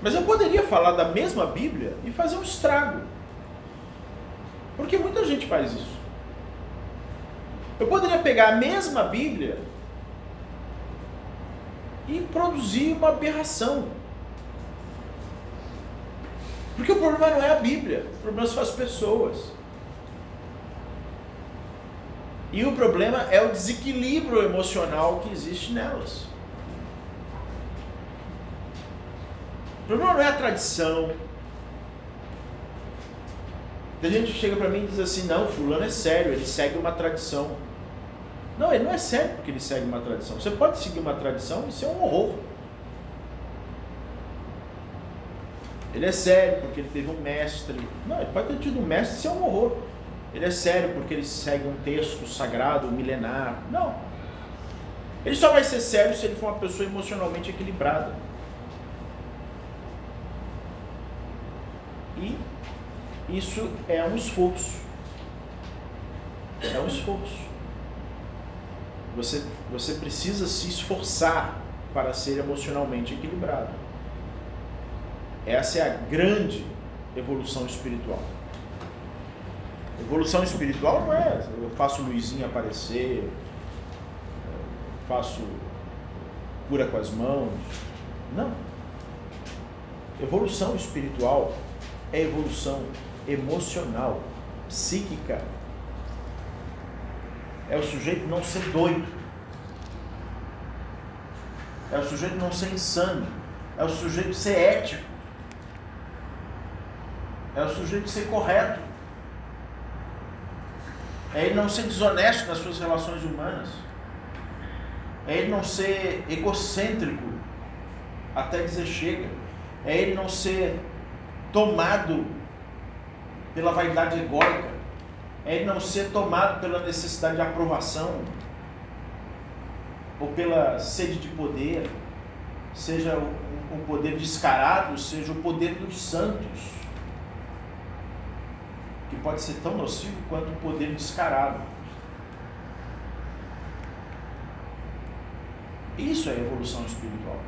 Mas eu poderia falar da mesma Bíblia e fazer um estrago. Porque muita gente faz isso. Eu poderia pegar a mesma Bíblia e produzir uma aberração. Porque o problema não é a Bíblia, o problema são as pessoas. E o problema é o desequilíbrio emocional que existe nelas. O problema não é a tradição. Tem gente que chega para mim e diz assim: não, Fulano é sério, ele segue uma tradição. Não, ele não é sério porque ele segue uma tradição. Você pode seguir uma tradição e ser um horror. Ele é sério porque ele teve um mestre. Não, ele pode ter tido um mestre e ser um horror. Ele é sério porque ele segue um texto sagrado, milenar. Não. Ele só vai ser sério se ele for uma pessoa emocionalmente equilibrada. E isso é um esforço. É um esforço. Você, você precisa se esforçar para ser emocionalmente equilibrado. Essa é a grande evolução espiritual. Evolução espiritual não é eu faço Luizinho aparecer, faço cura com as mãos. Não. Evolução espiritual é evolução emocional, psíquica, é o sujeito não ser doido. É o sujeito não ser insano. É o sujeito ser ético. É o sujeito ser correto. É ele não ser desonesto nas suas relações humanas. É ele não ser egocêntrico até dizer chega. É ele não ser tomado pela vaidade egóica é não ser tomado pela necessidade de aprovação ou pela sede de poder, seja um poder descarado, seja o poder dos santos, que pode ser tão nocivo quanto o poder descarado. Isso é evolução espiritual.